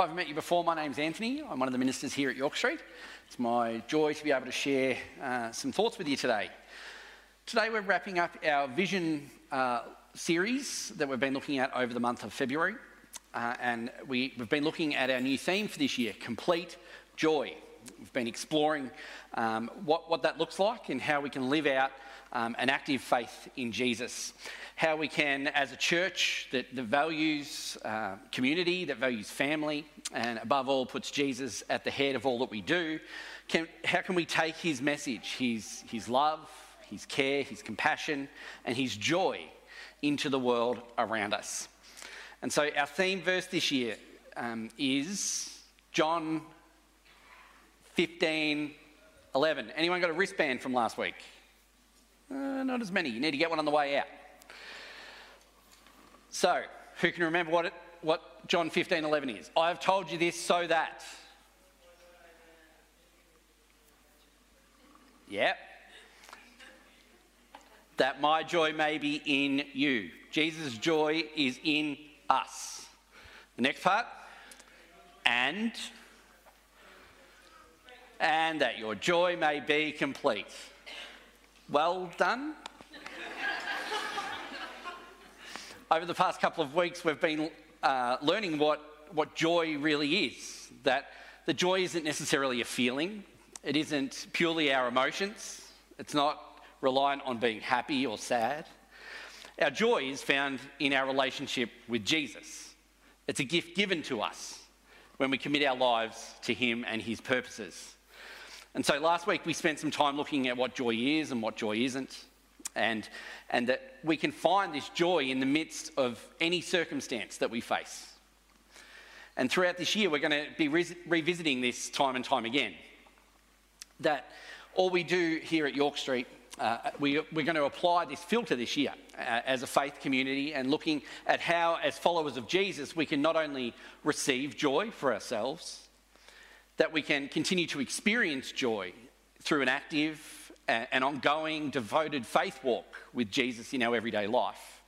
If I've met you before, my name's Anthony. I'm one of the ministers here at York Street. It's my joy to be able to share uh, some thoughts with you today. Today, we're wrapping up our vision uh, series that we've been looking at over the month of February. Uh, and we, have been looking at our new theme for this year complete joy. We've been exploring um, what, what that looks like and how we can live out um, an active faith in Jesus how we can, as a church that, that values uh, community, that values family, and above all puts Jesus at the head of all that we do, can, how can we take his message, his, his love, his care, his compassion, and his joy into the world around us? And so our theme verse this year um, is John 15, 11. Anyone got a wristband from last week? Uh, not as many. You need to get one on the way out. So, who can remember what, it, what John 15 11 is? I have told you this so that. Yep. That my joy may be in you. Jesus' joy is in us. The next part. And. And that your joy may be complete. Well done. over the past couple of weeks, we've been uh, learning what, what joy really is. That the joy isn't necessarily a feeling, it isn't purely our emotions, it's not reliant on being happy or sad. Our joy is found in our relationship with Jesus. It's a gift given to us when we commit our lives to Him and His purposes. And so last week we spent some time looking at what joy is and what joy isn't and, and that we can find this joy in the midst of any circumstance that we face. And throughout this year, we're going to be re- revisiting this time and time again. That all we do here at York Street, uh, we, are going to apply this filter this year uh, as a faith community and looking at how, as followers of Jesus, we can not only receive joy for ourselves, that we can continue to experience joy through an active, an ongoing, devoted faith walk with Jesus in our everyday life.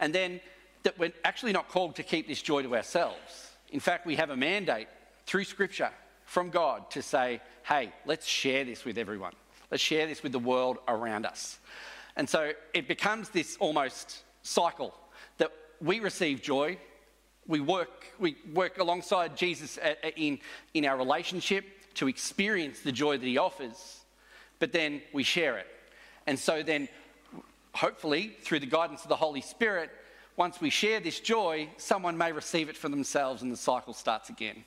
And then that we're actually not called to keep this joy to ourselves. In fact, we have a mandate through Scripture from God to say, hey, let's share this with everyone. Let's share this with the world around us. And so it becomes this almost cycle that we receive joy, we work, we work alongside Jesus in, in our relationship to experience the joy that he offers but then we share it. And so then, hopefully, through the guidance of the Holy Spirit, once we share this joy, someone may receive it for themselves and the cycle starts again.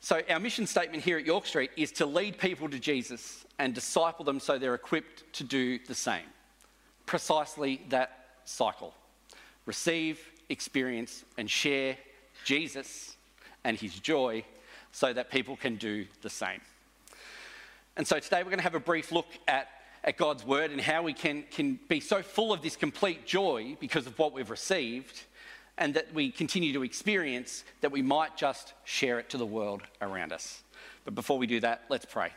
So, our mission statement here at York Street is to lead people to Jesus and disciple them so they're equipped to do the same. Precisely that cycle. Receive, experience, and share Jesus and his joy so that people can do the same. And so today we're going to have a brief look at, at God's word and how we can, can be so full of this complete joy because of what we've received and that we continue to experience that we might just share it to the world around us. But before we do that, let's pray.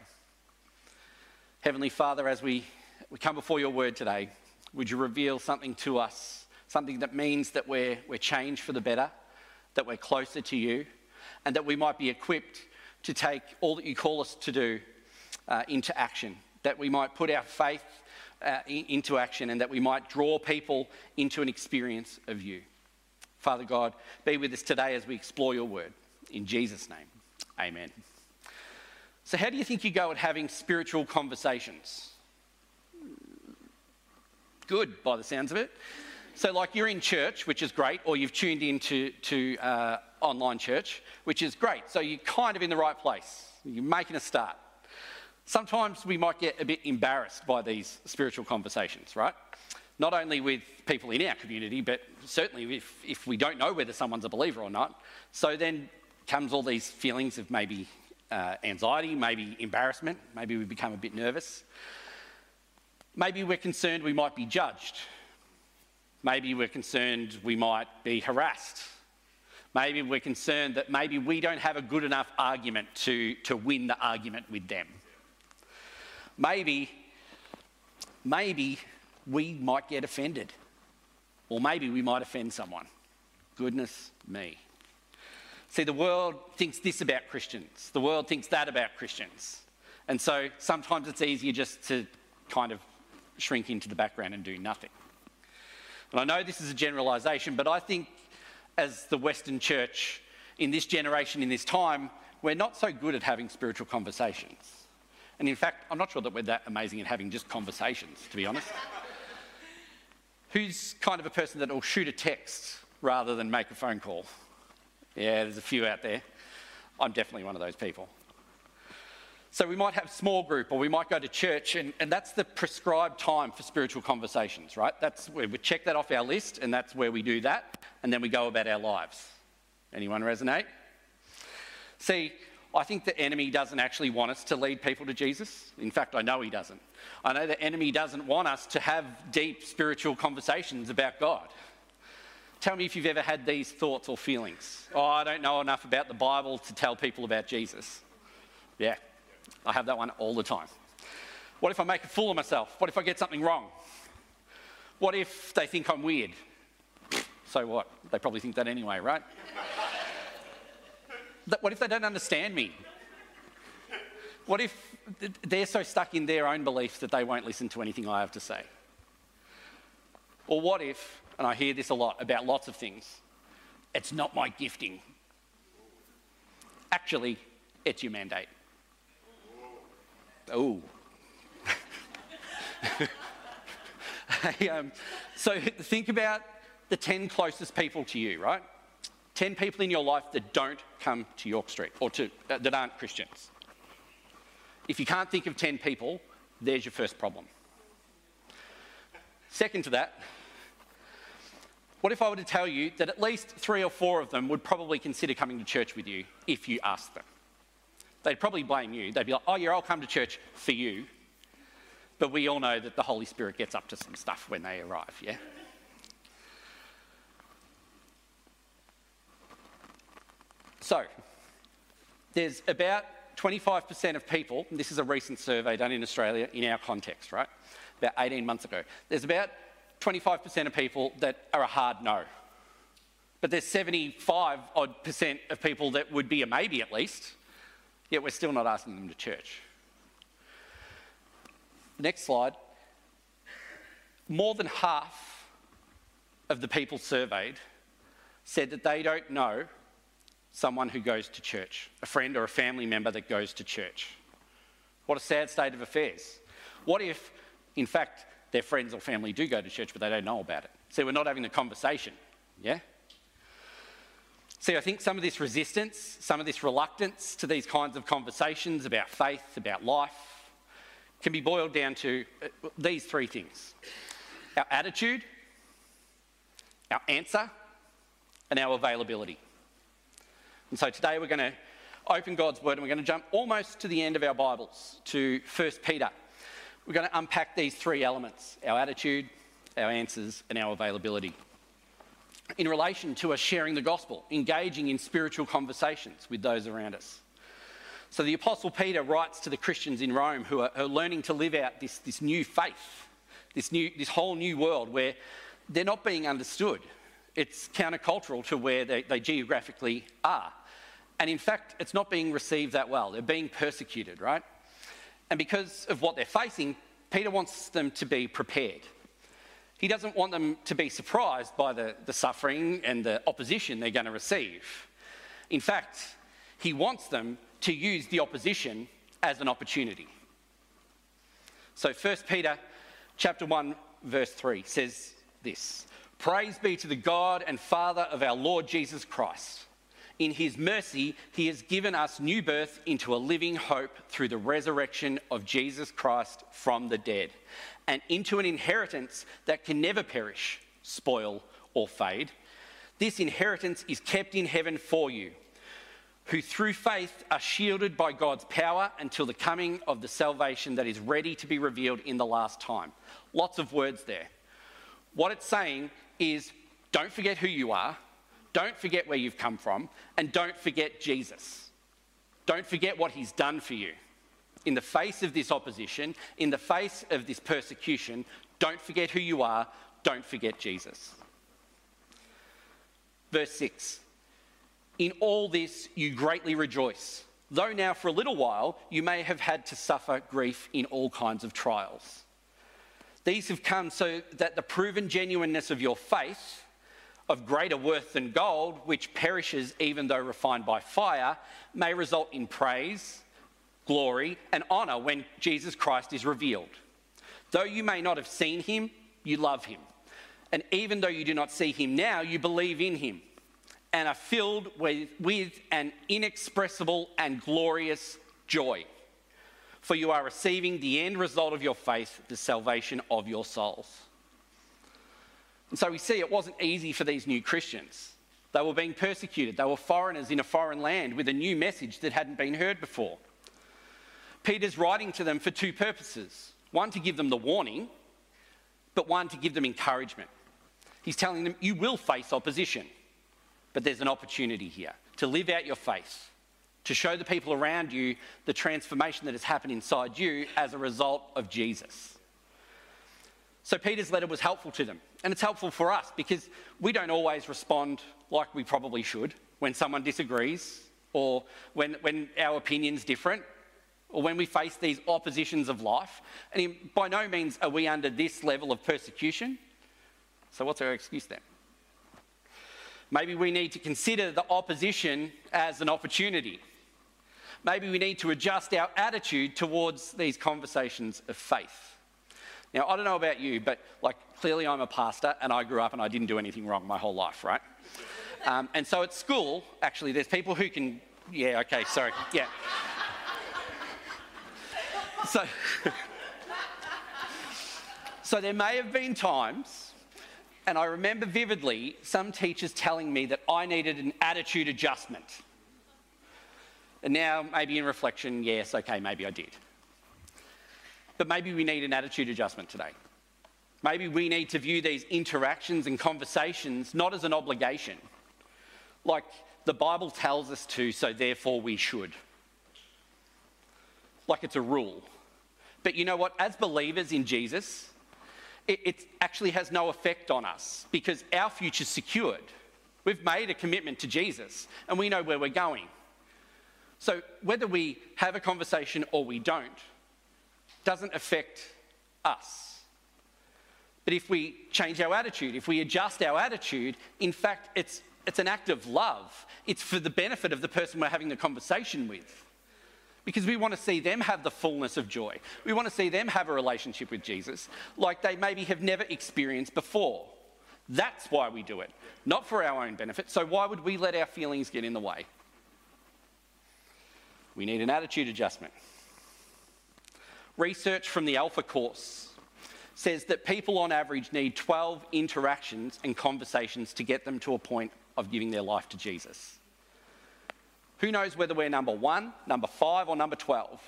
Heavenly Father, as we, we come before your word today, would you reveal something to us, something that means that we're, we're changed for the better, that we're closer to you, and that we might be equipped to take all that you call us to do uh, into action, that we might put our faith uh, into action and that we might draw people into an experience of you. Father God, be with us today as we explore your word. In Jesus' name, amen. So, how do you think you go at having spiritual conversations? Good, by the sounds of it. So, like you're in church, which is great, or you've tuned into to, uh, online church, which is great. So, you're kind of in the right place. You're making a start. Sometimes we might get a bit embarrassed by these spiritual conversations, right? Not only with people in our community, but certainly if, if we don't know whether someone's a believer or not. So then comes all these feelings of maybe uh, anxiety, maybe embarrassment, maybe we become a bit nervous. Maybe we're concerned we might be judged. Maybe we're concerned we might be harassed. Maybe we're concerned that maybe we don't have a good enough argument to, to win the argument with them. Maybe, maybe we might get offended. Or maybe we might offend someone. Goodness me. See, the world thinks this about Christians, the world thinks that about Christians. And so sometimes it's easier just to kind of shrink into the background and do nothing. And I know this is a generalisation, but I think as the Western church in this generation, in this time, we're not so good at having spiritual conversations. And in fact, I'm not sure that we're that amazing at having just conversations, to be honest. Who's kind of a person that will shoot a text rather than make a phone call? Yeah, there's a few out there. I'm definitely one of those people. So we might have small group or we might go to church, and, and that's the prescribed time for spiritual conversations, right? That's where we check that off our list, and that's where we do that, and then we go about our lives. Anyone resonate? See, I think the enemy doesn't actually want us to lead people to Jesus. In fact, I know he doesn't. I know the enemy doesn't want us to have deep spiritual conversations about God. Tell me if you've ever had these thoughts or feelings. Oh, I don't know enough about the Bible to tell people about Jesus. Yeah, I have that one all the time. What if I make a fool of myself? What if I get something wrong? What if they think I'm weird? So what? They probably think that anyway, right? what if they don't understand me? What if they're so stuck in their own beliefs that they won't listen to anything I have to say? Or what if, and I hear this a lot about lots of things, it's not my gifting. Actually, it's your mandate. Oh. um, so think about the 10 closest people to you, right? 10 people in your life that don't come to York Street or to, uh, that aren't Christians. If you can't think of 10 people, there's your first problem. Second to that, what if I were to tell you that at least three or four of them would probably consider coming to church with you if you asked them? They'd probably blame you. They'd be like, oh, yeah, I'll come to church for you. But we all know that the Holy Spirit gets up to some stuff when they arrive, yeah? So, there's about 25% of people, this is a recent survey done in Australia in our context, right? About 18 months ago. There's about 25% of people that are a hard no. But there's 75 odd percent of people that would be a maybe at least yet we're still not asking them to church. Next slide. More than half of the people surveyed said that they don't know someone who goes to church, a friend or a family member that goes to church. What a sad state of affairs. What if, in fact, their friends or family do go to church but they don't know about it? See, we're not having the conversation, yeah? See, I think some of this resistance, some of this reluctance to these kinds of conversations about faith, about life, can be boiled down to uh, these three things our attitude, our answer, and our availability. And so today we're going to open God's Word and we're going to jump almost to the end of our Bibles, to 1 Peter. We're going to unpack these three elements our attitude, our answers, and our availability in relation to us sharing the gospel, engaging in spiritual conversations with those around us. So the Apostle Peter writes to the Christians in Rome who are, are learning to live out this, this new faith, this, new, this whole new world where they're not being understood. It's countercultural to where they, they geographically are. And in fact, it's not being received that well. They're being persecuted, right? And because of what they're facing, Peter wants them to be prepared. He doesn't want them to be surprised by the, the suffering and the opposition they're going to receive. In fact, he wants them to use the opposition as an opportunity. So 1 Peter chapter 1 verse 3 says this: Praise be to the God and Father of our Lord Jesus Christ. In his mercy, he has given us new birth into a living hope through the resurrection of Jesus Christ from the dead and into an inheritance that can never perish, spoil, or fade. This inheritance is kept in heaven for you, who through faith are shielded by God's power until the coming of the salvation that is ready to be revealed in the last time. Lots of words there. What it's saying is don't forget who you are, don't forget where you've come from, and don't forget Jesus. Don't forget what he's done for you. In the face of this opposition, in the face of this persecution, don't forget who you are, don't forget Jesus. Verse 6 in all this you greatly rejoice, though now for a little while you may have had to suffer grief in all kinds of trials. These have come so that the proven genuineness of your faith, of greater worth than gold, which perishes even though refined by fire, may result in praise, glory, and honour when Jesus Christ is revealed. Though you may not have seen him, you love him. And even though you do not see him now, you believe in him and are filled with, with an inexpressible and glorious joy. For you are receiving the end result of your faith, the salvation of your souls. And so we see it wasn't easy for these new Christians. They were being persecuted, they were foreigners in a foreign land with a new message that hadn't been heard before. Peter's writing to them for two purposes one, to give them the warning, but one, to give them encouragement. He's telling them, You will face opposition. But there's an opportunity here to live out your faith, to show the people around you the transformation that has happened inside you as a result of Jesus. So Peter's letter was helpful to them. And it's helpful for us because we don't always respond like we probably should when someone disagrees or when, when our opinion's different or when we face these oppositions of life. And by no means are we under this level of persecution. So what's our excuse then? Maybe we need to consider the opposition as an opportunity. Maybe we need to adjust our attitude towards these conversations of faith. Now, I don't know about you, but like clearly I'm a pastor and I grew up and I didn't do anything wrong my whole life, right? Um, and so at school, actually, there's people who can, yeah, okay, sorry, yeah. So, so there may have been times and I remember vividly some teachers telling me that I needed an attitude adjustment. And now, maybe in reflection, yes, okay, maybe I did. But maybe we need an attitude adjustment today. Maybe we need to view these interactions and conversations not as an obligation, like the Bible tells us to, so therefore we should. Like it's a rule. But you know what? As believers in Jesus, it, it actually has no effect on us because our future's secured. We've made a commitment to Jesus and we know where we're going. So whether we have a conversation or we don't doesn't affect us. But if we change our attitude, if we adjust our attitude, in fact, it's, it's an act of love. It's for the benefit of the person we're having the conversation with because we want to see them have the fullness of joy. We want to see them have a relationship with Jesus like they maybe have never experienced before. That's why we do it, not for our own benefit. So, why would we let our feelings get in the way? We need an attitude adjustment. Research from the Alpha Course says that people on average need 12 interactions and conversations to get them to a point of giving their life to Jesus. Who knows whether we're number one, number five, or number 12?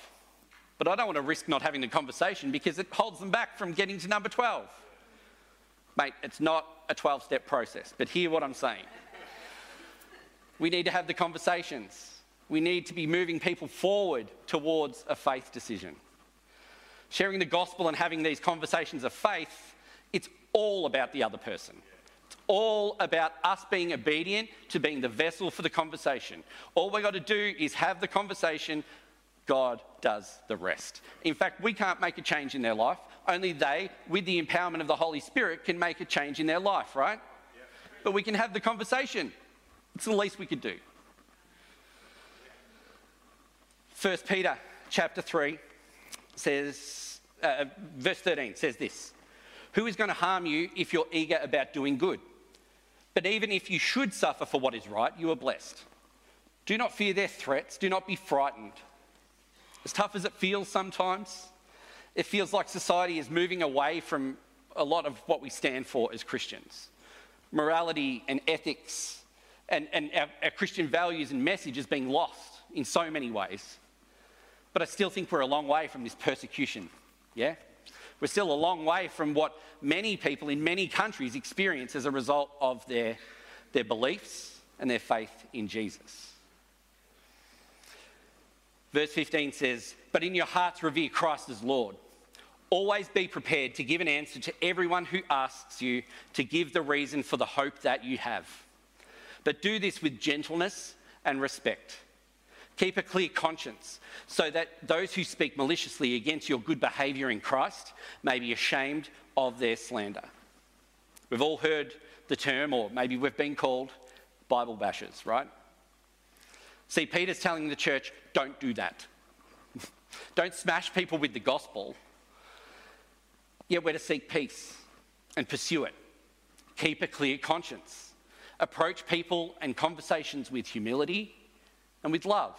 But I don't want to risk not having the conversation because it holds them back from getting to number 12. Mate, it's not a 12 step process, but hear what I'm saying. We need to have the conversations. We need to be moving people forward towards a faith decision. Sharing the gospel and having these conversations of faith, it's all about the other person all about us being obedient to being the vessel for the conversation. All we've got to do is have the conversation. God does the rest. In fact, we can't make a change in their life. Only they, with the empowerment of the Holy Spirit, can make a change in their life, right? But we can have the conversation. It's the least we could do. 1 Peter chapter 3 says, uh, verse 13 says this Who is going to harm you if you're eager about doing good? But even if you should suffer for what is right, you are blessed. Do not fear their threats, do not be frightened. As tough as it feels sometimes, it feels like society is moving away from a lot of what we stand for as Christians morality and ethics and, and our, our Christian values and message is being lost in so many ways. But I still think we're a long way from this persecution. Yeah? We're still a long way from what many people in many countries experience as a result of their, their beliefs and their faith in Jesus. Verse 15 says, But in your hearts revere Christ as Lord. Always be prepared to give an answer to everyone who asks you to give the reason for the hope that you have. But do this with gentleness and respect. Keep a clear conscience so that those who speak maliciously against your good behaviour in Christ may be ashamed of their slander. We've all heard the term, or maybe we've been called Bible bashers, right? See, Peter's telling the church don't do that. don't smash people with the gospel. Yet we're to seek peace and pursue it. Keep a clear conscience. Approach people and conversations with humility and with love.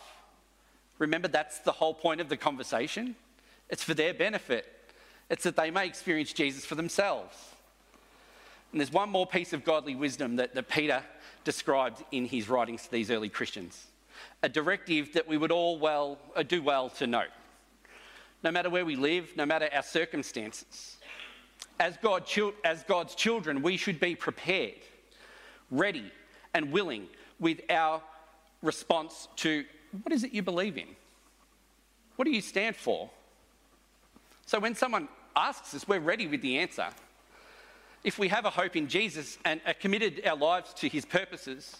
Remember, that's the whole point of the conversation. It's for their benefit, it's that they may experience Jesus for themselves. And there's one more piece of godly wisdom that, that Peter described in his writings to these early Christians a directive that we would all well, uh, do well to note. No matter where we live, no matter our circumstances, as, God, as God's children, we should be prepared, ready, and willing with our response to what is it you believe in? What do you stand for? So when someone asks us, we're ready with the answer. If we have a hope in Jesus and are committed our lives to his purposes,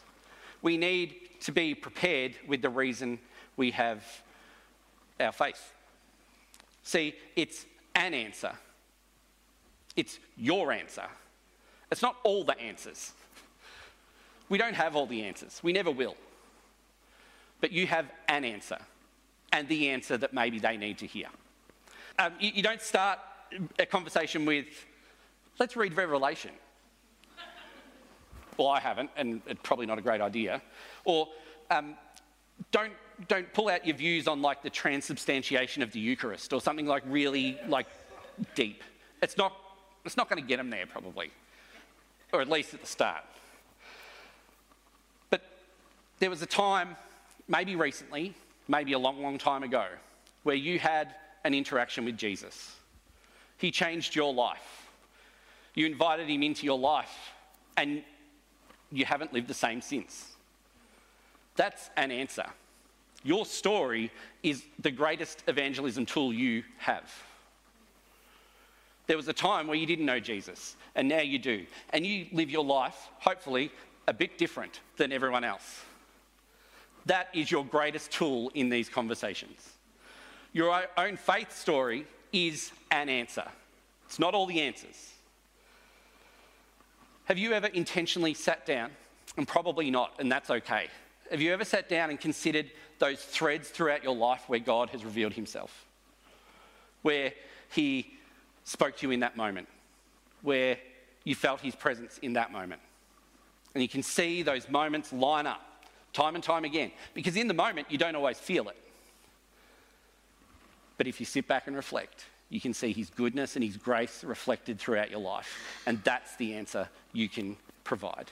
we need to be prepared with the reason we have our faith. See, it's an answer, it's your answer. It's not all the answers. We don't have all the answers, we never will but you have an answer and the answer that maybe they need to hear. Um, you, you don't start a conversation with, let's read Revelation. well, I haven't, and it's probably not a great idea. Or um, don't, don't pull out your views on like the transubstantiation of the Eucharist or something like really like deep. It's not, it's not going to get them there probably, or at least at the start. But there was a time maybe recently, maybe a long, long time ago, where you had an interaction with Jesus. He changed your life. You invited him into your life, and you haven't lived the same since. That's an answer. Your story is the greatest evangelism tool you have. There was a time where you didn't know Jesus, and now you do. And you live your life, hopefully, a bit different than everyone else. That is your greatest tool in these conversations. Your own faith story is an answer, it's not all the answers. Have you ever intentionally sat down, and probably not, and that's okay? Have you ever sat down and considered those threads throughout your life where God has revealed himself? Where he spoke to you in that moment, where you felt his presence in that moment. And you can see those moments line up time and time again. Because in the moment, you don't always feel it. But if you sit back and reflect, you can see His goodness and His grace reflected throughout your life. And that's the answer you can provide.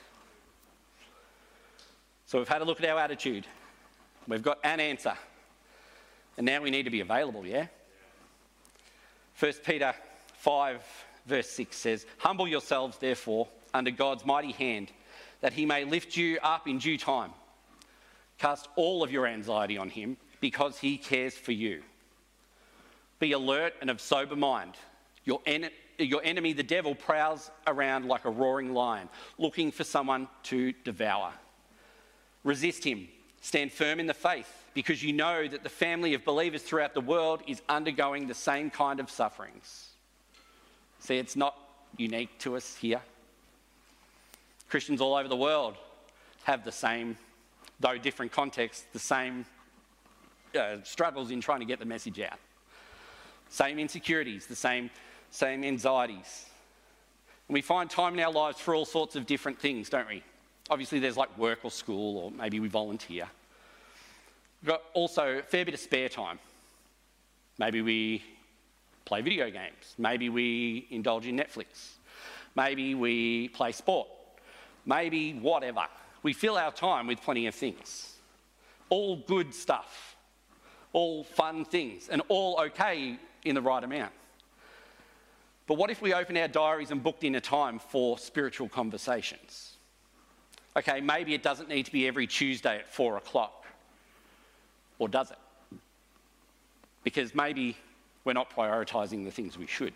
So we've had a look at our attitude. We've got an answer. And now we need to be available, yeah? 1 Peter 5, verse 6 says, Humble yourselves, therefore, under God's mighty hand, that he may lift you up in due time. Cast all of your anxiety on him because he cares for you. Be alert and of sober mind. Your, en- your enemy, the devil, prowls around like a roaring lion, looking for someone to devour. Resist him. Stand firm in the faith because you know that the family of believers throughout the world is undergoing the same kind of sufferings. See, it's not unique to us here. Christians all over the world have the same though different contexts, the same uh, struggles in trying to get the message out. Same insecurities, the same, same anxieties. And we find time in our lives for all sorts of different things, don't we? Obviously, there's like work or school, or maybe we volunteer. We've got also a fair bit of spare time. Maybe we play video games. Maybe we indulge in Netflix. Maybe we play sport. Maybe whatever we fill our time with plenty of things. All good stuff, all fun things, and all okay in the right amount. But what if we opened our diaries and booked in a time for spiritual conversations? Okay, maybe it doesn't need to be every Tuesday at four o'clock. Or does it? Because maybe we're not prioritising the things we should.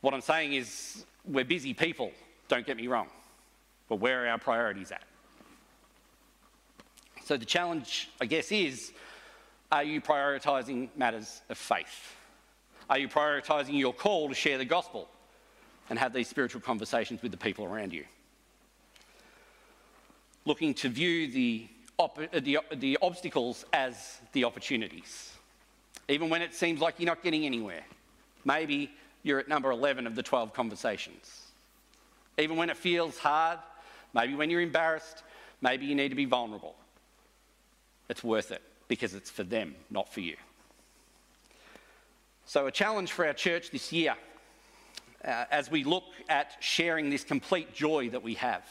What I'm saying is, we're busy people, don't get me wrong, but where are our priorities at? So the challenge, I guess, is are you prioritising matters of faith? Are you prioritising your call to share the gospel and have these spiritual conversations with the people around you? Looking to view the, op- uh, the, the obstacles as the opportunities, even when it seems like you're not getting anywhere. Maybe you're at number 11 of the 12 conversations. Even when it feels hard, maybe when you're embarrassed, maybe you need to be vulnerable. It's worth it because it's for them, not for you. So, a challenge for our church this year uh, as we look at sharing this complete joy that we have.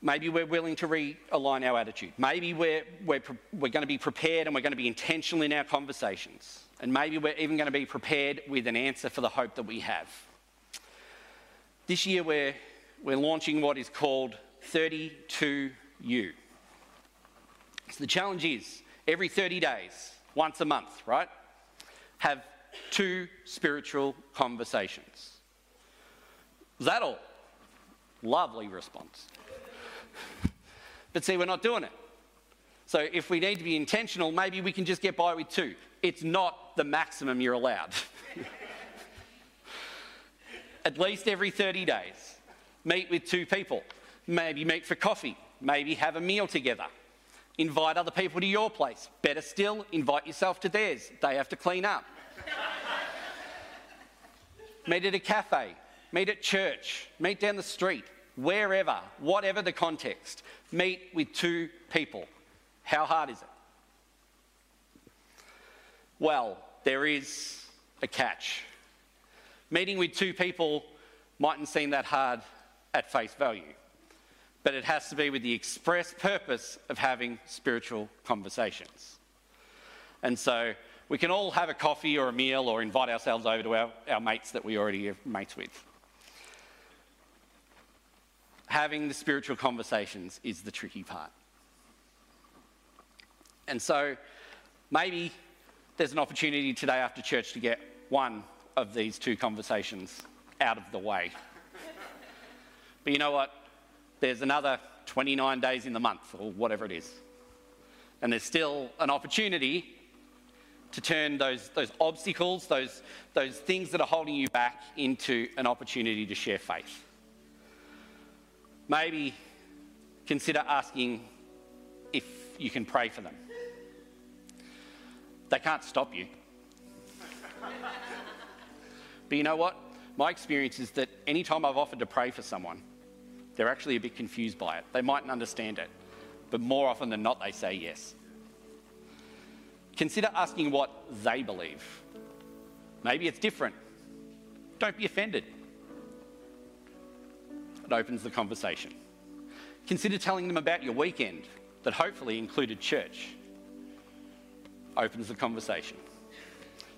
Maybe we're willing to realign our attitude. Maybe we're, we're, we're going to be prepared and we're going to be intentional in our conversations. And maybe we're even going to be prepared with an answer for the hope that we have. This year, we're, we're launching what is called 32U. So the challenge is every 30 days, once a month, right? Have two spiritual conversations. Is that all? Lovely response. But see, we're not doing it. So if we need to be intentional, maybe we can just get by with two. It's not the maximum you're allowed. At least every 30 days, meet with two people. Maybe meet for coffee. Maybe have a meal together. Invite other people to your place. Better still, invite yourself to theirs. They have to clean up. meet at a cafe. Meet at church. Meet down the street. Wherever, whatever the context. Meet with two people. How hard is it? Well, there is a catch. Meeting with two people mightn't seem that hard at face value, but it has to be with the express purpose of having spiritual conversations. And so we can all have a coffee or a meal or invite ourselves over to our, our mates that we already have mates with. Having the spiritual conversations is the tricky part. And so maybe there's an opportunity today after church to get one of these two conversations out of the way. but you know what? There's another 29 days in the month, or whatever it is. And there's still an opportunity to turn those, those obstacles, those, those things that are holding you back, into an opportunity to share faith. Maybe consider asking if you can pray for them. They can't stop you. But you know what? My experience is that anytime I've offered to pray for someone, they're actually a bit confused by it. They mightn't understand it, but more often than not, they say yes. Consider asking what they believe. Maybe it's different. Don't be offended. It opens the conversation. Consider telling them about your weekend that hopefully included church opens the conversation.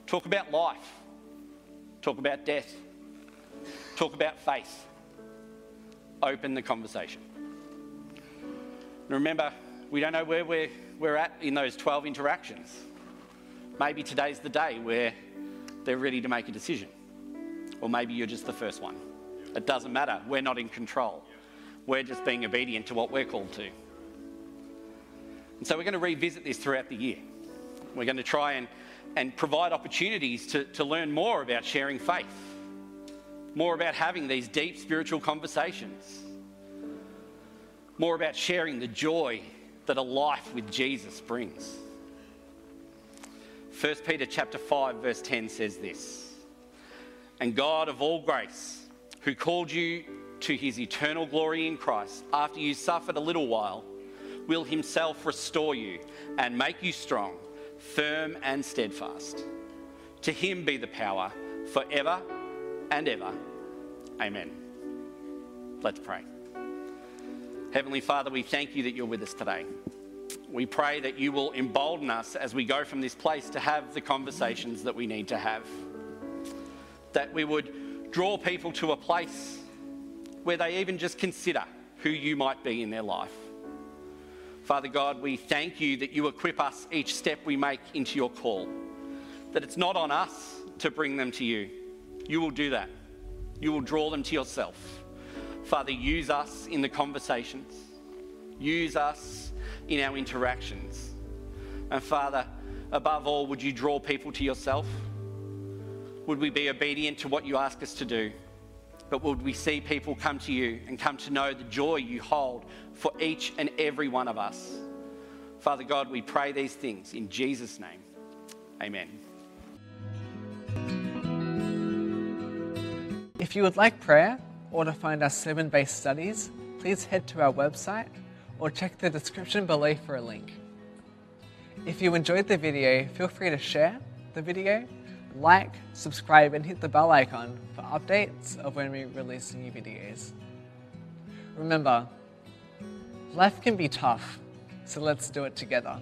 Talk about life, talk about death, talk about faith. Open the conversation. And remember, we don't know where we're, we're at in those 12 interactions. Maybe today's the day where they're ready to make a decision. Or maybe you're just the first one. It doesn't matter. We're not in control. We're just being obedient to what we're called to. And so we're going to revisit this throughout the year. We're going to try and, and provide opportunities to, to learn more about sharing faith, more about having these deep spiritual conversations, more about sharing the joy that a life with Jesus brings. 1 Peter chapter 5 verse 10 says this. And God of all grace, who called you to his eternal glory in Christ, after you suffered a little while, will himself restore you and make you strong firm and steadfast. To him be the power forever and ever. Amen. Let's pray. Heavenly Father, we thank you that you're with us today. We pray that you will embolden us as we go from this place to have the conversations that we need to have. That we would draw people to a place where they even just consider who you might be in their life. Father God, we thank you that you equip us each step we make into your call. That it's not on us to bring them to you. You will do that. You will draw them to yourself. Father, use us in the conversations, use us in our interactions. And Father, above all, would you draw people to yourself? Would we be obedient to what you ask us to do? But would we see people come to you and come to know the joy you hold for each and every one of us? Father God, we pray these things in Jesus' name. Amen. If you would like prayer or to find our sermon based studies, please head to our website or check the description below for a link. If you enjoyed the video, feel free to share the video, like, subscribe, and hit the bell icon for updates of when we release new videos. Remember, life can be tough, so let's do it together.